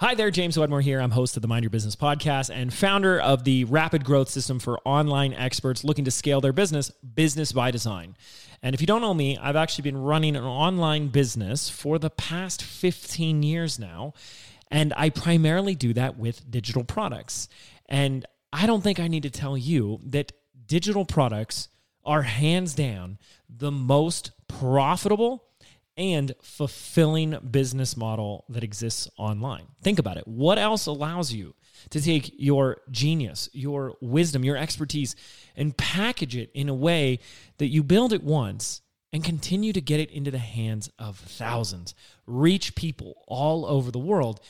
Hi there, James Wedmore here. I'm host of the Mind Your Business podcast and founder of the Rapid Growth System for online experts looking to scale their business, Business by Design. And if you don't know me, I've actually been running an online business for the past 15 years now. And I primarily do that with digital products. And I don't think I need to tell you that digital products are hands down the most profitable and fulfilling business model that exists online. Think about it. What else allows you to take your genius, your wisdom, your expertise, and package it in a way that you build it once and continue to get it into the hands of thousands, reach people all over the world?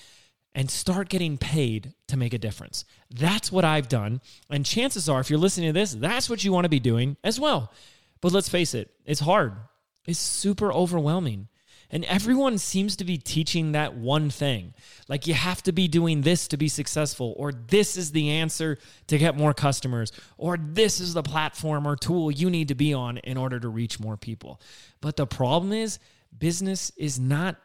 and start getting paid to make a difference. That's what I've done. And chances are, if you're listening to this, that's what you want to be doing as well. But let's face it, it's hard is super overwhelming. And everyone seems to be teaching that one thing. Like you have to be doing this to be successful, or this is the answer to get more customers, or this is the platform or tool you need to be on in order to reach more people. But the problem is, business is not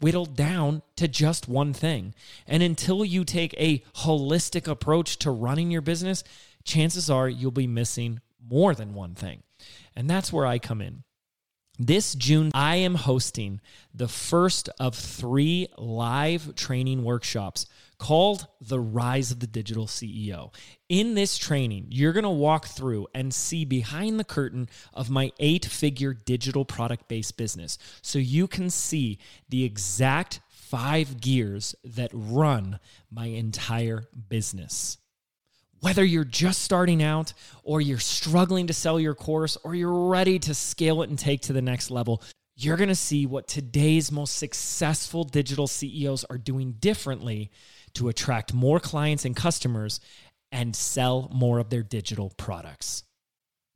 whittled down to just one thing. And until you take a holistic approach to running your business, chances are you'll be missing more than one thing. And that's where I come in. This June, I am hosting the first of three live training workshops called The Rise of the Digital CEO. In this training, you're going to walk through and see behind the curtain of my eight figure digital product based business so you can see the exact five gears that run my entire business. Whether you're just starting out, or you're struggling to sell your course, or you're ready to scale it and take to the next level, you're gonna see what today's most successful digital CEOs are doing differently to attract more clients and customers and sell more of their digital products.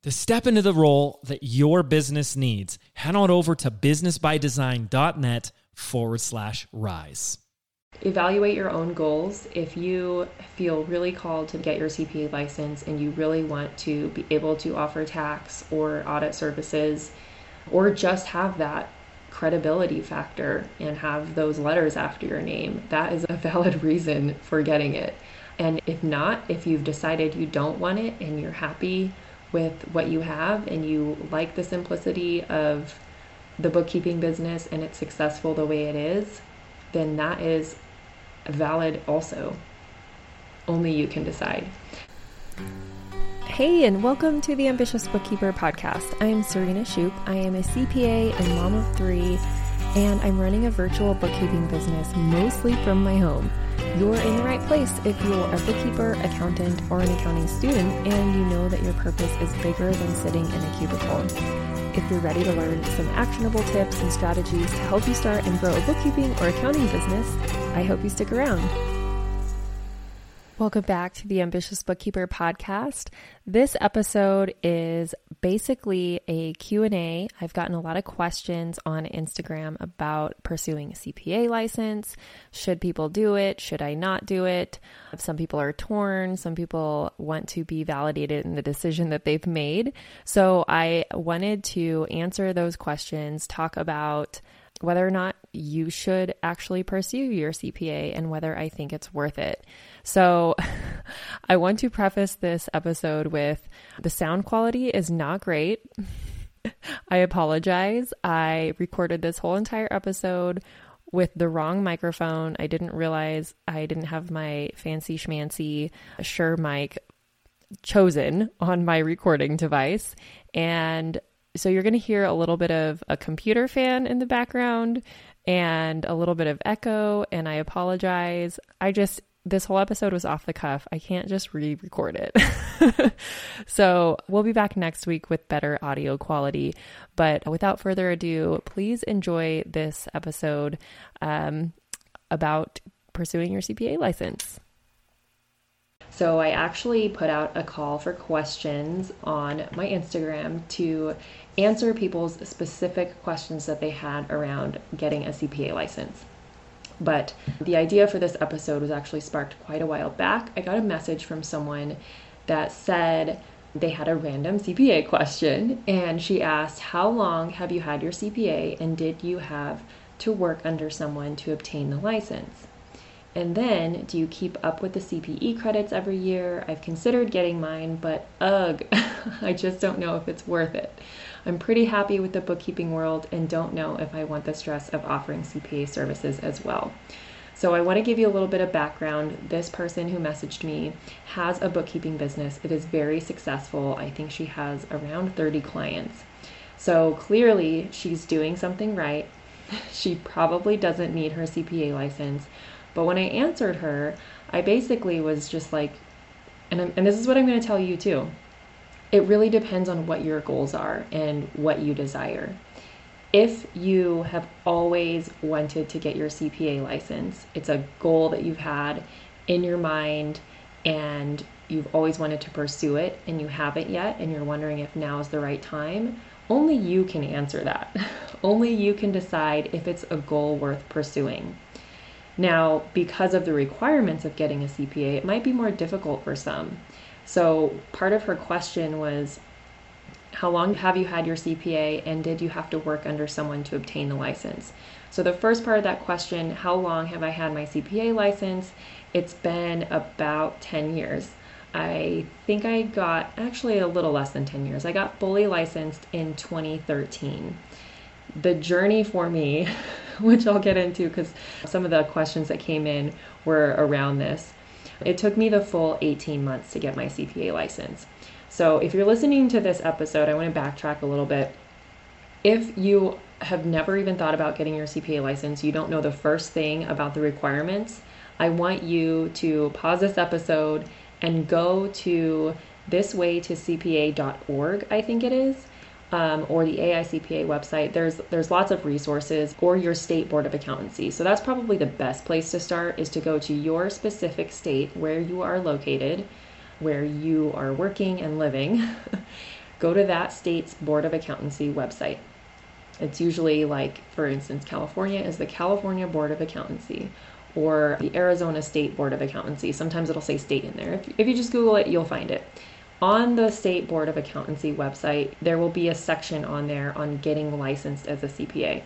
To step into the role that your business needs, head on over to businessbydesign.net forward slash rise. Evaluate your own goals. If you feel really called to get your CPA license and you really want to be able to offer tax or audit services, or just have that credibility factor and have those letters after your name, that is a valid reason for getting it. And if not, if you've decided you don't want it and you're happy with what you have and you like the simplicity of the bookkeeping business and it's successful the way it is, then that is valid also. Only you can decide. Hey, and welcome to the Ambitious Bookkeeper podcast. I am Serena Shoup. I am a CPA and mom of three, and I'm running a virtual bookkeeping business mostly from my home. You're in the right place if you're a bookkeeper, accountant, or an accounting student, and you know that your purpose is bigger than sitting in a cubicle. If you're ready to learn some actionable tips and strategies to help you start and grow a bookkeeping or accounting business, I hope you stick around. Welcome back to the Ambitious Bookkeeper podcast. This episode is basically a Q&A. I've gotten a lot of questions on Instagram about pursuing a CPA license. Should people do it? Should I not do it? Some people are torn. Some people want to be validated in the decision that they've made. So I wanted to answer those questions, talk about whether or not you should actually pursue your CPA and whether I think it's worth it. So, I want to preface this episode with the sound quality is not great. I apologize. I recorded this whole entire episode with the wrong microphone. I didn't realize I didn't have my fancy schmancy Shure mic chosen on my recording device. And so you're going to hear a little bit of a computer fan in the background and a little bit of echo. And I apologize. I just, this whole episode was off the cuff. I can't just re record it. so we'll be back next week with better audio quality. But without further ado, please enjoy this episode um, about pursuing your CPA license. So I actually put out a call for questions on my Instagram to answer people's specific questions that they had around getting a CPA license. But the idea for this episode was actually sparked quite a while back. I got a message from someone that said they had a random CPA question, and she asked, How long have you had your CPA, and did you have to work under someone to obtain the license? And then, do you keep up with the CPE credits every year? I've considered getting mine, but ugh, I just don't know if it's worth it. I'm pretty happy with the bookkeeping world and don't know if I want the stress of offering CPA services as well. So, I want to give you a little bit of background. This person who messaged me has a bookkeeping business. It is very successful. I think she has around 30 clients. So, clearly, she's doing something right. She probably doesn't need her CPA license but when I answered her, I basically was just like, and, and this is what I'm going to tell you too. It really depends on what your goals are and what you desire. If you have always wanted to get your CPA license, it's a goal that you've had in your mind and you've always wanted to pursue it and you haven't yet and you're wondering if now is the right time, only you can answer that. only you can decide if it's a goal worth pursuing. Now, because of the requirements of getting a CPA, it might be more difficult for some. So, part of her question was How long have you had your CPA and did you have to work under someone to obtain the license? So, the first part of that question, How long have I had my CPA license? It's been about 10 years. I think I got actually a little less than 10 years. I got fully licensed in 2013 the journey for me, which I'll get into because some of the questions that came in were around this. It took me the full 18 months to get my CPA license. So, if you're listening to this episode, I want to backtrack a little bit. If you have never even thought about getting your CPA license, you don't know the first thing about the requirements, I want you to pause this episode and go to thiswaytocpa.org, I think it is um, or the AICPA website, there's there's lots of resources, or your state board of accountancy. So that's probably the best place to start is to go to your specific state where you are located, where you are working and living. go to that state's board of accountancy website. It's usually like, for instance, California is the California Board of Accountancy or the Arizona State Board of Accountancy. Sometimes it'll say state in there. If, if you just Google it, you'll find it. On the State Board of Accountancy website, there will be a section on there on getting licensed as a CPA.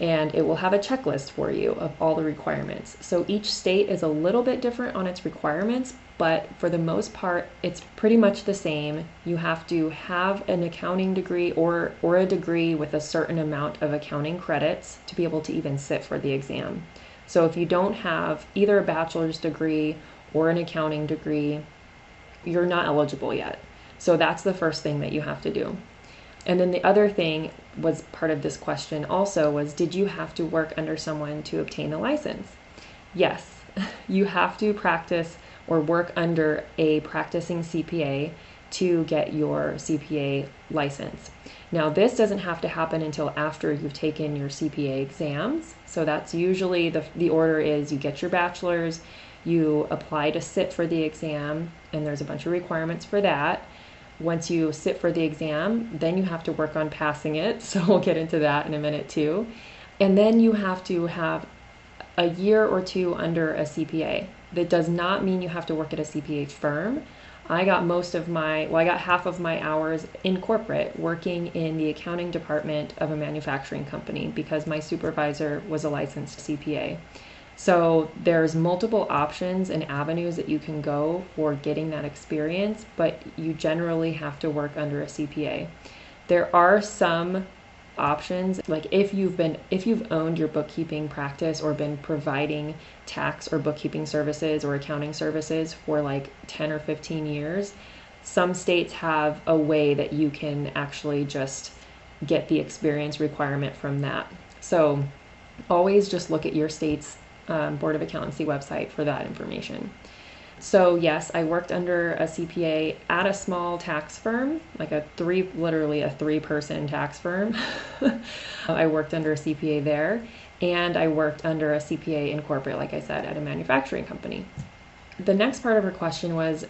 And it will have a checklist for you of all the requirements. So each state is a little bit different on its requirements, but for the most part, it's pretty much the same. You have to have an accounting degree or, or a degree with a certain amount of accounting credits to be able to even sit for the exam. So if you don't have either a bachelor's degree or an accounting degree, you're not eligible yet. So that's the first thing that you have to do. And then the other thing was part of this question also was did you have to work under someone to obtain a license? Yes, you have to practice or work under a practicing CPA to get your CPA license. Now, this doesn't have to happen until after you've taken your CPA exams. So that's usually the, the order is you get your bachelor's, you apply to sit for the exam, and there's a bunch of requirements for that. Once you sit for the exam, then you have to work on passing it. So we'll get into that in a minute too. And then you have to have a year or two under a CPA. That does not mean you have to work at a CPA firm. I got most of my, well, I got half of my hours in corporate working in the accounting department of a manufacturing company because my supervisor was a licensed CPA. So there's multiple options and avenues that you can go for getting that experience, but you generally have to work under a CPA. There are some options like if you've been if you've owned your bookkeeping practice or been providing tax or bookkeeping services or accounting services for like 10 or 15 years some states have a way that you can actually just get the experience requirement from that so always just look at your state's um, Board of Accountancy website for that information. So, yes, I worked under a CPA at a small tax firm, like a three, literally a three person tax firm. I worked under a CPA there, and I worked under a CPA in corporate, like I said, at a manufacturing company. The next part of her question was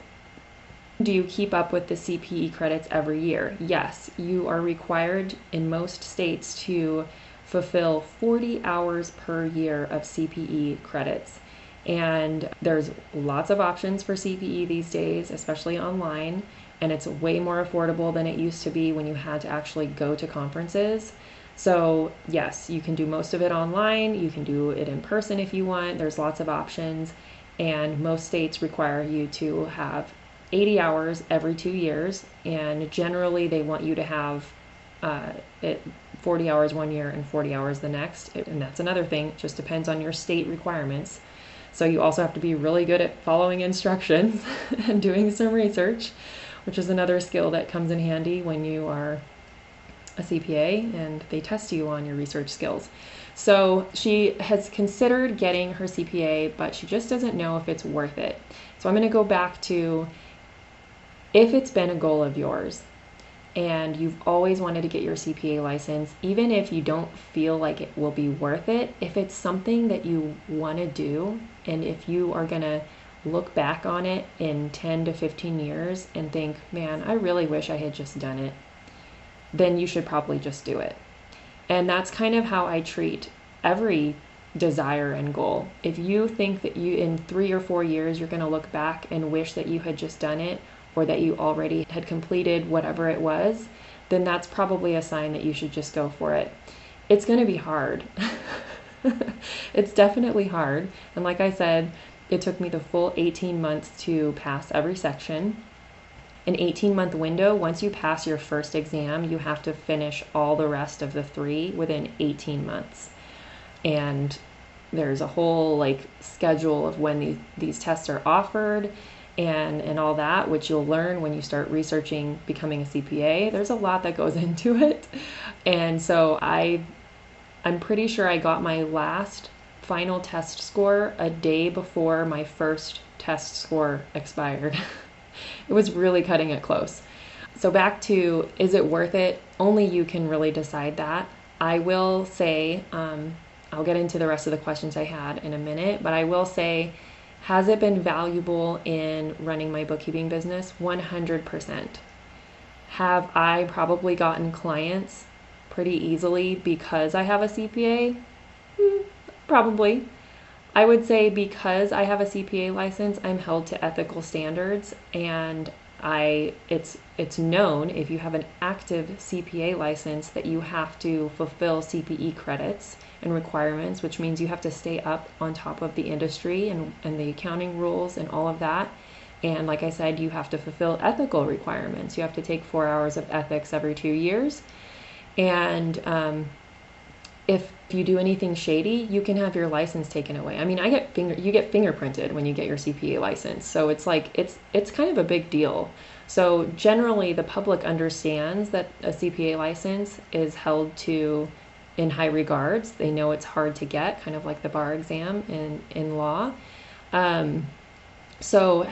Do you keep up with the CPE credits every year? Yes, you are required in most states to fulfill 40 hours per year of CPE credits. And there's lots of options for CPE these days, especially online, and it's way more affordable than it used to be when you had to actually go to conferences. So, yes, you can do most of it online. You can do it in person if you want. There's lots of options. And most states require you to have 80 hours every two years. And generally, they want you to have uh, it 40 hours one year and 40 hours the next. And that's another thing, it just depends on your state requirements. So, you also have to be really good at following instructions and doing some research, which is another skill that comes in handy when you are a CPA and they test you on your research skills. So she has considered getting her CPA, but she just doesn't know if it's worth it. So I'm going to go back to if it's been a goal of yours and you've always wanted to get your CPA license, even if you don't feel like it will be worth it, if it's something that you want to do, and if you are going to look back on it in 10 to 15 years and think, man, I really wish I had just done it then you should probably just do it. And that's kind of how I treat every desire and goal. If you think that you, in three or four years, you're going to look back and wish that you had just done it or that you already had completed whatever it was, then that's probably a sign that you should just go for it. It's going to be hard. it's definitely hard. And like I said, it took me the full 18 months to pass every section an 18 month window. Once you pass your first exam, you have to finish all the rest of the three within 18 months. And there's a whole like schedule of when these, these tests are offered and and all that which you'll learn when you start researching becoming a CPA there's a lot that goes into it and so I I'm pretty sure I got my last final test score a day before my first test score expired it was really cutting it close. So, back to is it worth it? Only you can really decide that. I will say, um, I'll get into the rest of the questions I had in a minute, but I will say, has it been valuable in running my bookkeeping business? 100%. Have I probably gotten clients pretty easily because I have a CPA? Mm, probably. I would say because I have a CPA license, I'm held to ethical standards and I it's it's known if you have an active CPA license that you have to fulfill CPE credits and requirements, which means you have to stay up on top of the industry and, and the accounting rules and all of that. And like I said, you have to fulfill ethical requirements. You have to take four hours of ethics every two years. And um, if you do anything shady, you can have your license taken away. I mean, I get finger you get fingerprinted when you get your CPA license. So it's like it's it's kind of a big deal. So generally the public understands that a CPA license is held to in high regards. They know it's hard to get, kind of like the bar exam in in law. Um, so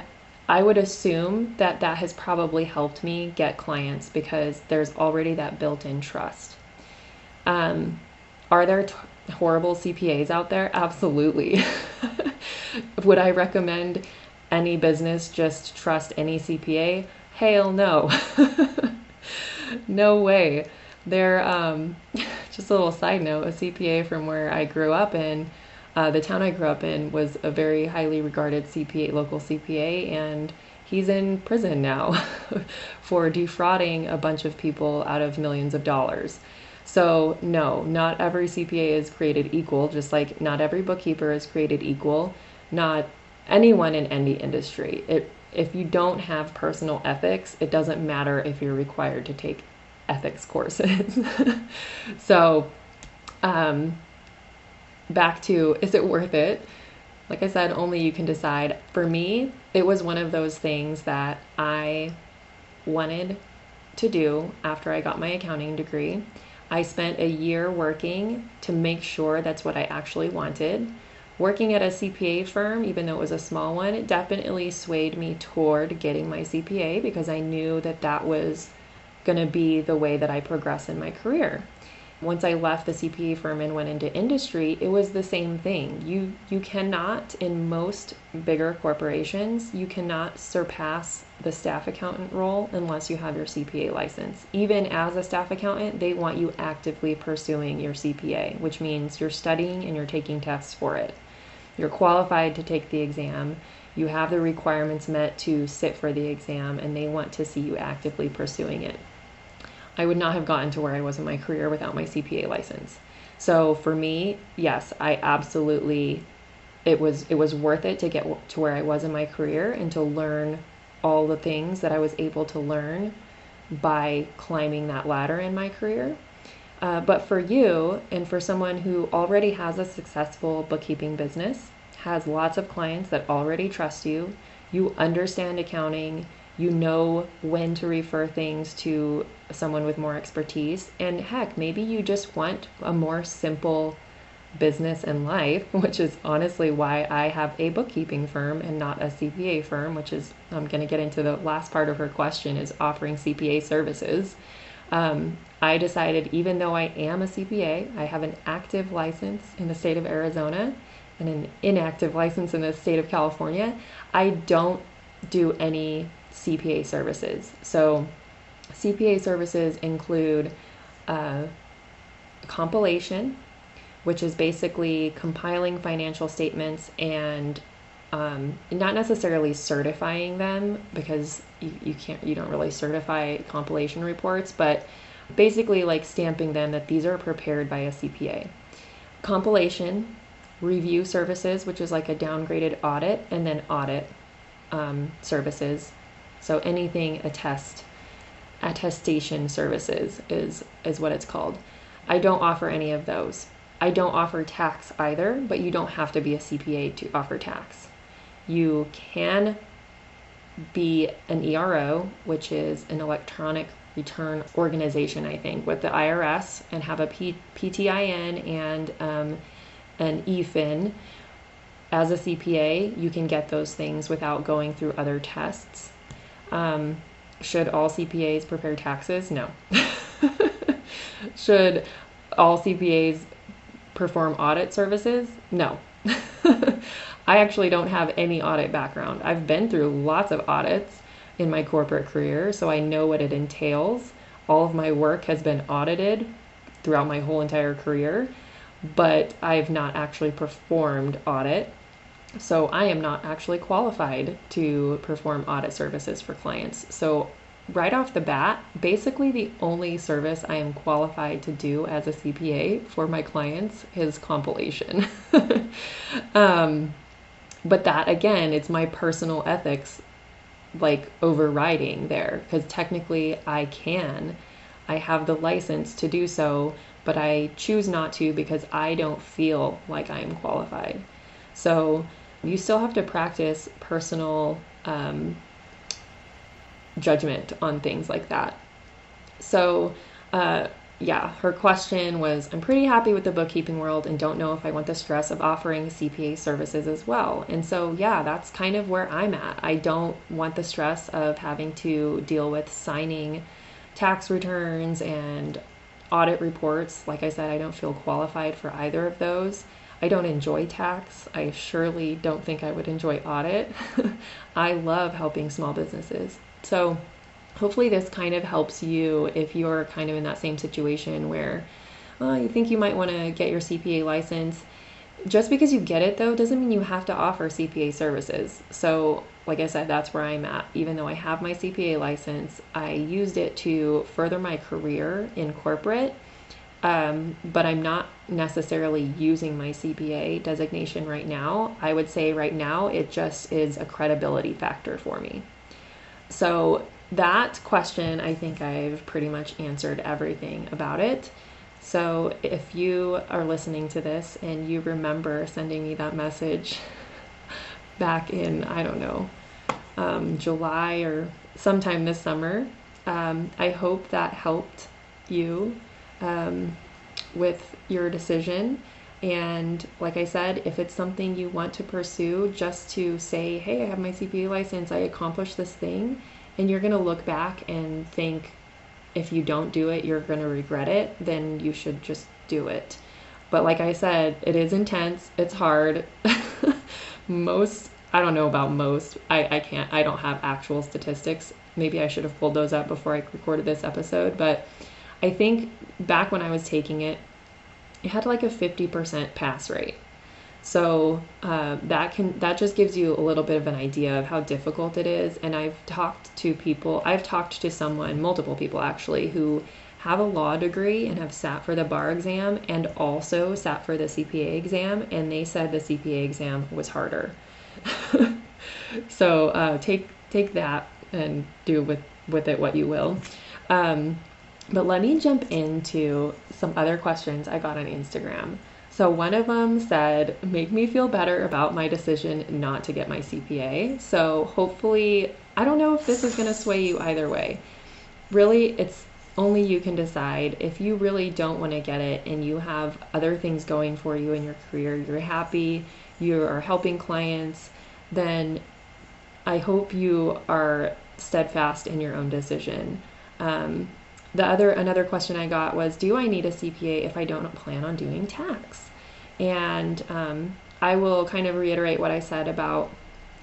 I would assume that that has probably helped me get clients because there's already that built-in trust. Um, are there t- horrible CPAs out there? Absolutely. Would I recommend any business just trust any CPA? Hell no. no way. There, um, just a little side note, a CPA from where I grew up in, uh, the town I grew up in was a very highly regarded CPA, local CPA, and he's in prison now for defrauding a bunch of people out of millions of dollars. So, no, not every CPA is created equal, just like not every bookkeeper is created equal, not anyone in any industry. It, if you don't have personal ethics, it doesn't matter if you're required to take ethics courses. so, um, back to is it worth it? Like I said, only you can decide. For me, it was one of those things that I wanted to do after I got my accounting degree. I spent a year working to make sure that's what I actually wanted. Working at a CPA firm, even though it was a small one, it definitely swayed me toward getting my CPA because I knew that that was going to be the way that I progress in my career once I left the CPA firm and went into industry, it was the same thing. You you cannot in most bigger corporations, you cannot surpass the staff accountant role unless you have your CPA license. Even as a staff accountant, they want you actively pursuing your CPA, which means you're studying and you're taking tests for it. You're qualified to take the exam. You have the requirements met to sit for the exam and they want to see you actively pursuing it. I would not have gotten to where I was in my career without my CPA license. So for me, yes, I absolutely it was it was worth it to get to where I was in my career and to learn all the things that I was able to learn by climbing that ladder in my career. Uh, but for you and for someone who already has a successful bookkeeping business, has lots of clients that already trust you, you understand accounting, you know when to refer things to someone with more expertise, and heck, maybe you just want a more simple business and life, which is honestly why I have a bookkeeping firm and not a CPA firm, which is, I'm going to get into the last part of her question is offering CPA services. Um, I decided, even though I am a CPA, I have an active license in the state of Arizona and an inactive license in the state of California. I don't do any CPA services. So, CPA services include uh, compilation, which is basically compiling financial statements and um, not necessarily certifying them because you, you can't you don't really certify compilation reports but basically like stamping them that these are prepared by a cpa compilation review services which is like a downgraded audit and then audit um, services so anything attest attestation services is is what it's called i don't offer any of those I don't offer tax either, but you don't have to be a CPA to offer tax. You can be an ERO, which is an electronic return organization, I think, with the IRS and have a P- PTIN and um, an EFIN. As a CPA, you can get those things without going through other tests. Um, should all CPAs prepare taxes? No. should all CPAs perform audit services? No. I actually don't have any audit background. I've been through lots of audits in my corporate career, so I know what it entails. All of my work has been audited throughout my whole entire career, but I've not actually performed audit. So I am not actually qualified to perform audit services for clients. So right off the bat, basically the only service I am qualified to do as a CPA for my clients is compilation. um, but that again, it's my personal ethics like overriding there because technically I can. I have the license to do so, but I choose not to because I don't feel like I am qualified. So you still have to practice personal um, judgment on things like that. So, uh, yeah, her question was I'm pretty happy with the bookkeeping world and don't know if I want the stress of offering CPA services as well. And so, yeah, that's kind of where I'm at. I don't want the stress of having to deal with signing tax returns and audit reports. Like I said, I don't feel qualified for either of those. I don't enjoy tax. I surely don't think I would enjoy audit. I love helping small businesses. So, hopefully, this kind of helps you if you're kind of in that same situation where uh, you think you might want to get your CPA license. Just because you get it, though, doesn't mean you have to offer CPA services. So, like I said, that's where I'm at. Even though I have my CPA license, I used it to further my career in corporate. Um, but I'm not necessarily using my CPA designation right now. I would say right now it just is a credibility factor for me. So, that question, I think I've pretty much answered everything about it. So, if you are listening to this and you remember sending me that message back in, I don't know, um, July or sometime this summer, um, I hope that helped you um, with your decision. And like I said, if it's something you want to pursue, just to say, hey, I have my CPA license, I accomplished this thing, and you're going to look back and think if you don't do it, you're going to regret it, then you should just do it. But like I said, it is intense, it's hard. most, I don't know about most, I, I can't, I don't have actual statistics. Maybe I should have pulled those up before I recorded this episode, but I think back when I was taking it, it had like a 50% pass rate. So uh, that can that just gives you a little bit of an idea of how difficult it is. And I've talked to people. I've talked to someone, multiple people actually, who have a law degree and have sat for the bar exam and also sat for the CPA exam, and they said the CPA exam was harder. so uh, take take that and do with with it what you will. Um, but let me jump into some other questions I got on Instagram. So one of them said, "Make me feel better about my decision not to get my CPA." So hopefully, I don't know if this is going to sway you either way. Really, it's only you can decide. If you really don't want to get it and you have other things going for you in your career, you're happy, you are helping clients, then I hope you are steadfast in your own decision. Um, the other another question I got was, do I need a CPA if I don't plan on doing tax? And um, I will kind of reiterate what I said about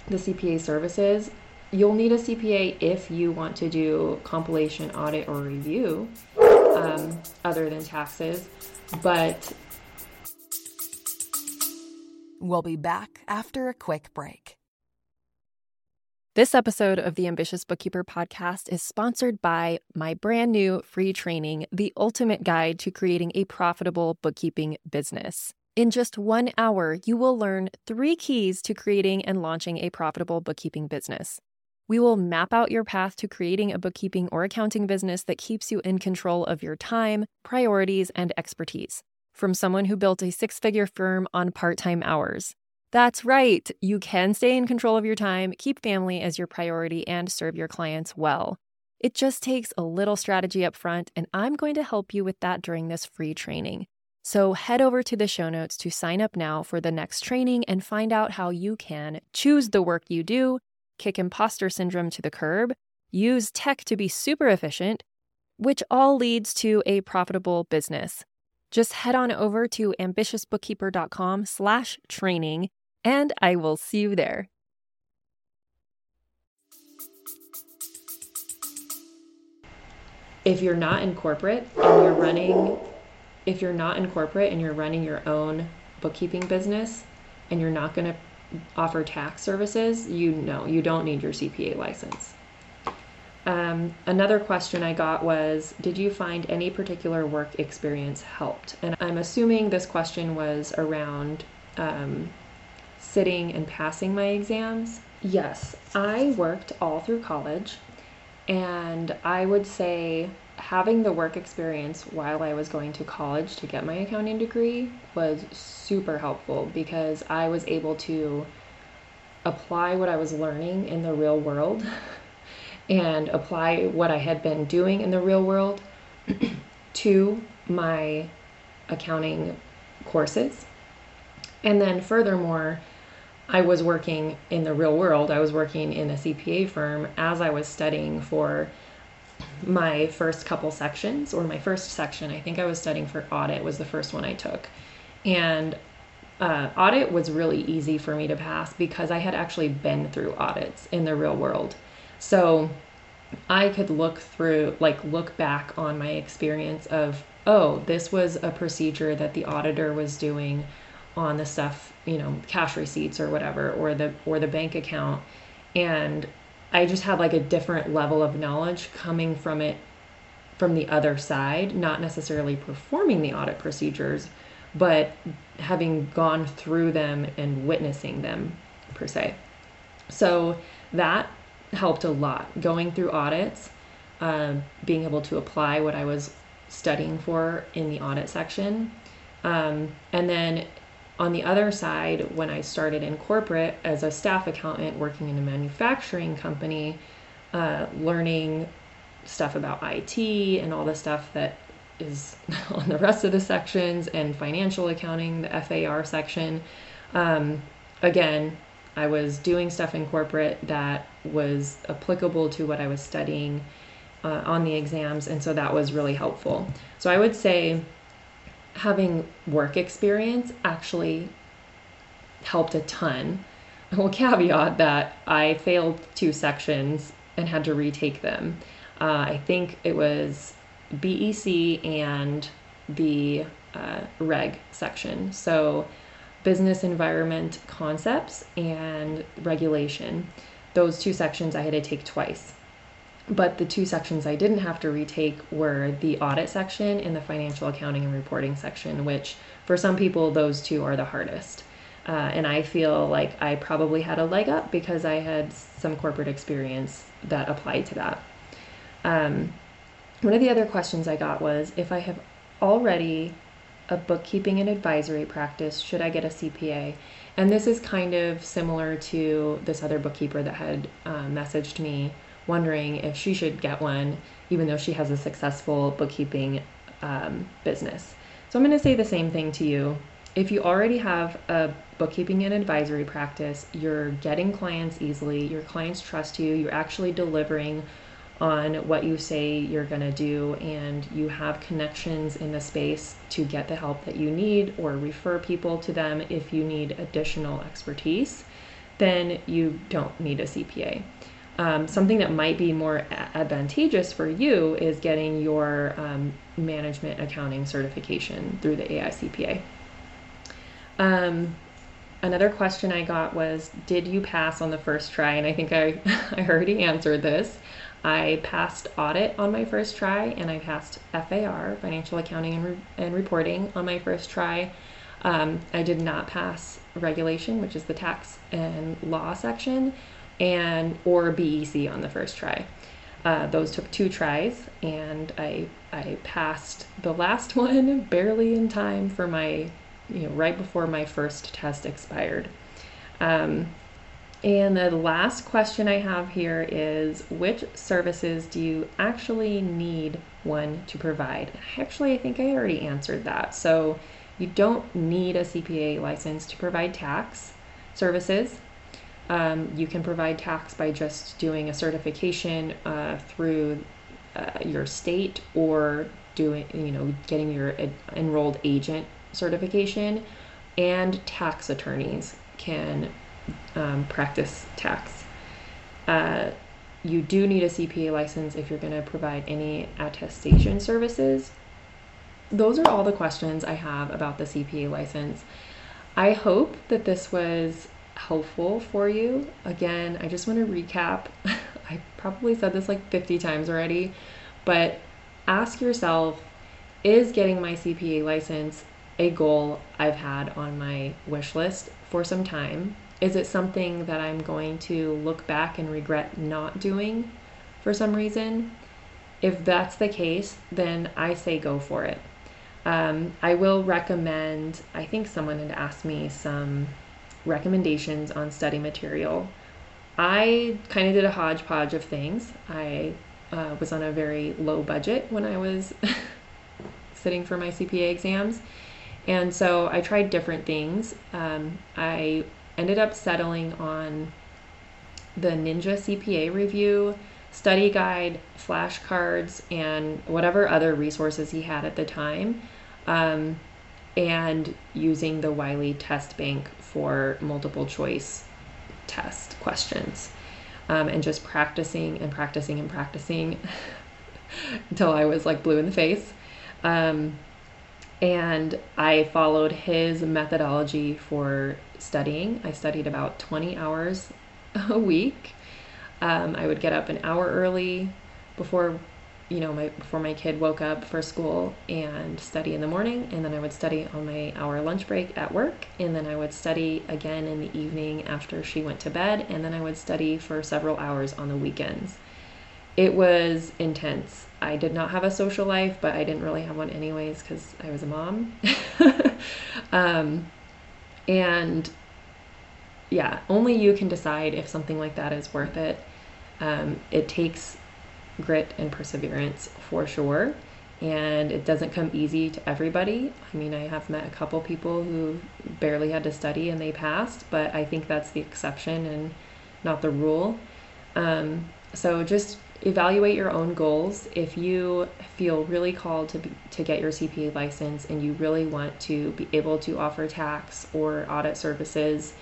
the CPA services. You'll need a CPA if you want to do compilation, audit, or review, um, other than taxes. But we'll be back after a quick break. This episode of the Ambitious Bookkeeper podcast is sponsored by my brand new free training, The Ultimate Guide to Creating a Profitable Bookkeeping Business. In just one hour, you will learn three keys to creating and launching a profitable bookkeeping business. We will map out your path to creating a bookkeeping or accounting business that keeps you in control of your time, priorities, and expertise. From someone who built a six figure firm on part time hours. That's right, you can stay in control of your time, keep family as your priority, and serve your clients well. It just takes a little strategy up front, and I'm going to help you with that during this free training. So head over to the show notes to sign up now for the next training and find out how you can choose the work you do kick imposter syndrome to the curb, use tech to be super efficient, which all leads to a profitable business. Just head on over to ambitiousbookkeeper.com slash training, and I will see you there. If you're not in corporate and you're running, if you're not in corporate and you're running your own bookkeeping business and you're not going to offer tax services, you know you don't need your CPA license. Um, another question I got was Did you find any particular work experience helped? And I'm assuming this question was around um, sitting and passing my exams. Yes, I worked all through college, and I would say having the work experience while I was going to college to get my accounting degree was super helpful because I was able to apply what I was learning in the real world and apply what I had been doing in the real world to my accounting courses. And then, furthermore, I was working in the real world. I was working in a CPA firm as I was studying for my first couple sections or my first section. I think I was studying for audit was the first one I took. And uh, audit was really easy for me to pass because I had actually been through audits in the real world. So I could look through, like, look back on my experience of, oh, this was a procedure that the auditor was doing on the stuff, you know, cash receipts or whatever, or the or the bank account, and I just had like a different level of knowledge coming from it from the other side, not necessarily performing the audit procedures, but having gone through them and witnessing them per se. So that helped a lot. Going through audits, uh, being able to apply what I was studying for in the audit section. Um, and then on the other side, when I started in corporate as a staff accountant working in a manufacturing company, uh, learning stuff about IT and all the stuff that is on the rest of the sections and financial accounting, the FAR section. Um, again, I was doing stuff in corporate that was applicable to what I was studying uh, on the exams, and so that was really helpful. So I would say having work experience actually helped a ton. I will caveat that I failed two sections and had to retake them. Uh, I think it was BEC and the uh, reg section. So business environment concepts and regulation. Those two sections I had to take twice. But the two sections I didn't have to retake were the audit section and the financial accounting and reporting section, which for some people, those two are the hardest. Uh, and I feel like I probably had a leg up because I had some corporate experience that applied to that. Um, one of the other questions I got was if I have already a bookkeeping and advisory practice, should I get a CPA? And this is kind of similar to this other bookkeeper that had uh, messaged me wondering if she should get one, even though she has a successful bookkeeping um, business. So I'm going to say the same thing to you. If you already have a bookkeeping and advisory practice, you're getting clients easily, your clients trust you, you're actually delivering on what you say you're going to do, and you have connections in the space to get the help that you need or refer people to them if you need additional expertise, then you don't need a CPA. Um, something that might be more advantageous for you is getting your um, management accounting certification through the AICPA. Um, another question I got was Did you pass on the first try? And I think I, I already answered this. I passed audit on my first try, and I passed FAR, financial accounting and, re- and reporting, on my first try. Um, I did not pass regulation, which is the tax and law section, and or BEC on the first try. Uh, those took two tries, and I I passed the last one barely in time for my, you know, right before my first test expired. Um, and the last question I have here is which services do you actually need one to provide? Actually, I think I already answered that. So you don't need a CPA license to provide tax services. Um, you can provide tax by just doing a certification uh, through uh, your state or doing, you know, getting your enrolled agent certification. And tax attorneys can um, practice tax. Uh, you do need a CPA license if you're going to provide any attestation services. Those are all the questions I have about the CPA license. I hope that this was helpful for you. Again, I just want to recap. I probably said this like 50 times already, but ask yourself is getting my CPA license a goal I've had on my wish list for some time? Is it something that I'm going to look back and regret not doing for some reason? If that's the case, then I say go for it. Um, I will recommend, I think someone had asked me some recommendations on study material. I kind of did a hodgepodge of things. I uh, was on a very low budget when I was sitting for my CPA exams. And so I tried different things. Um, I ended up settling on the Ninja CPA review, study guide, flashcards, and whatever other resources he had at the time, um, and using the Wiley test bank for multiple choice test questions. Um, and just practicing and practicing and practicing until I was like blue in the face. Um, and I followed his methodology for studying. I studied about 20 hours a week. Um, I would get up an hour early before you know my before my kid woke up for school and study in the morning and then I would study on my hour lunch break at work and then I would study again in the evening after she went to bed and then I would study for several hours on the weekends. It was intense. I did not have a social life, but I didn't really have one anyways cuz I was a mom. um, and yeah, only you can decide if something like that is worth it. Um, it takes grit and perseverance for sure, and it doesn't come easy to everybody. I mean, I have met a couple people who barely had to study and they passed, but I think that's the exception and not the rule. Um, so just evaluate your own goals. If you feel really called to be, to get your CPA license and you really want to be able to offer tax or audit services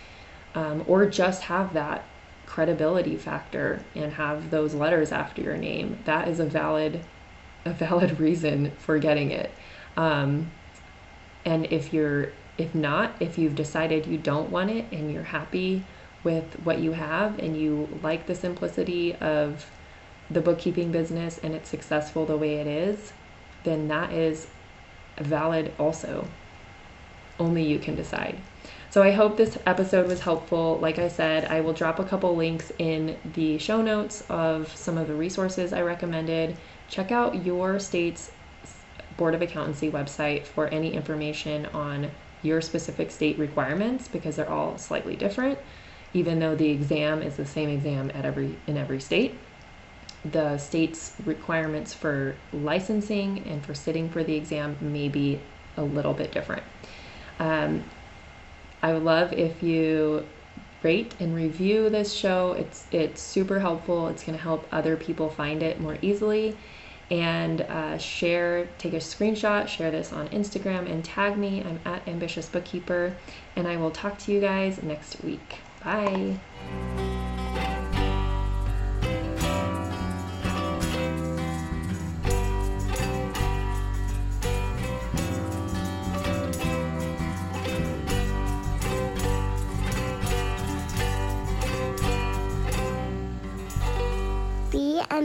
um, or just have that credibility factor and have those letters after your name. That is a valid, a valid reason for getting it. Um, and if you're if not, if you've decided you don't want it and you're happy with what you have and you like the simplicity of the bookkeeping business and it's successful the way it is, then that is valid also. Only you can decide. So I hope this episode was helpful. Like I said, I will drop a couple links in the show notes of some of the resources I recommended. Check out your state's Board of Accountancy website for any information on your specific state requirements because they're all slightly different even though the exam is the same exam at every in every state the state's requirements for licensing and for sitting for the exam may be a little bit different um, i would love if you rate and review this show it's it's super helpful it's going to help other people find it more easily and uh, share, take a screenshot, share this on Instagram, and tag me. I'm at Ambitious Bookkeeper, and I will talk to you guys next week. Bye.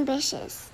Ambitious.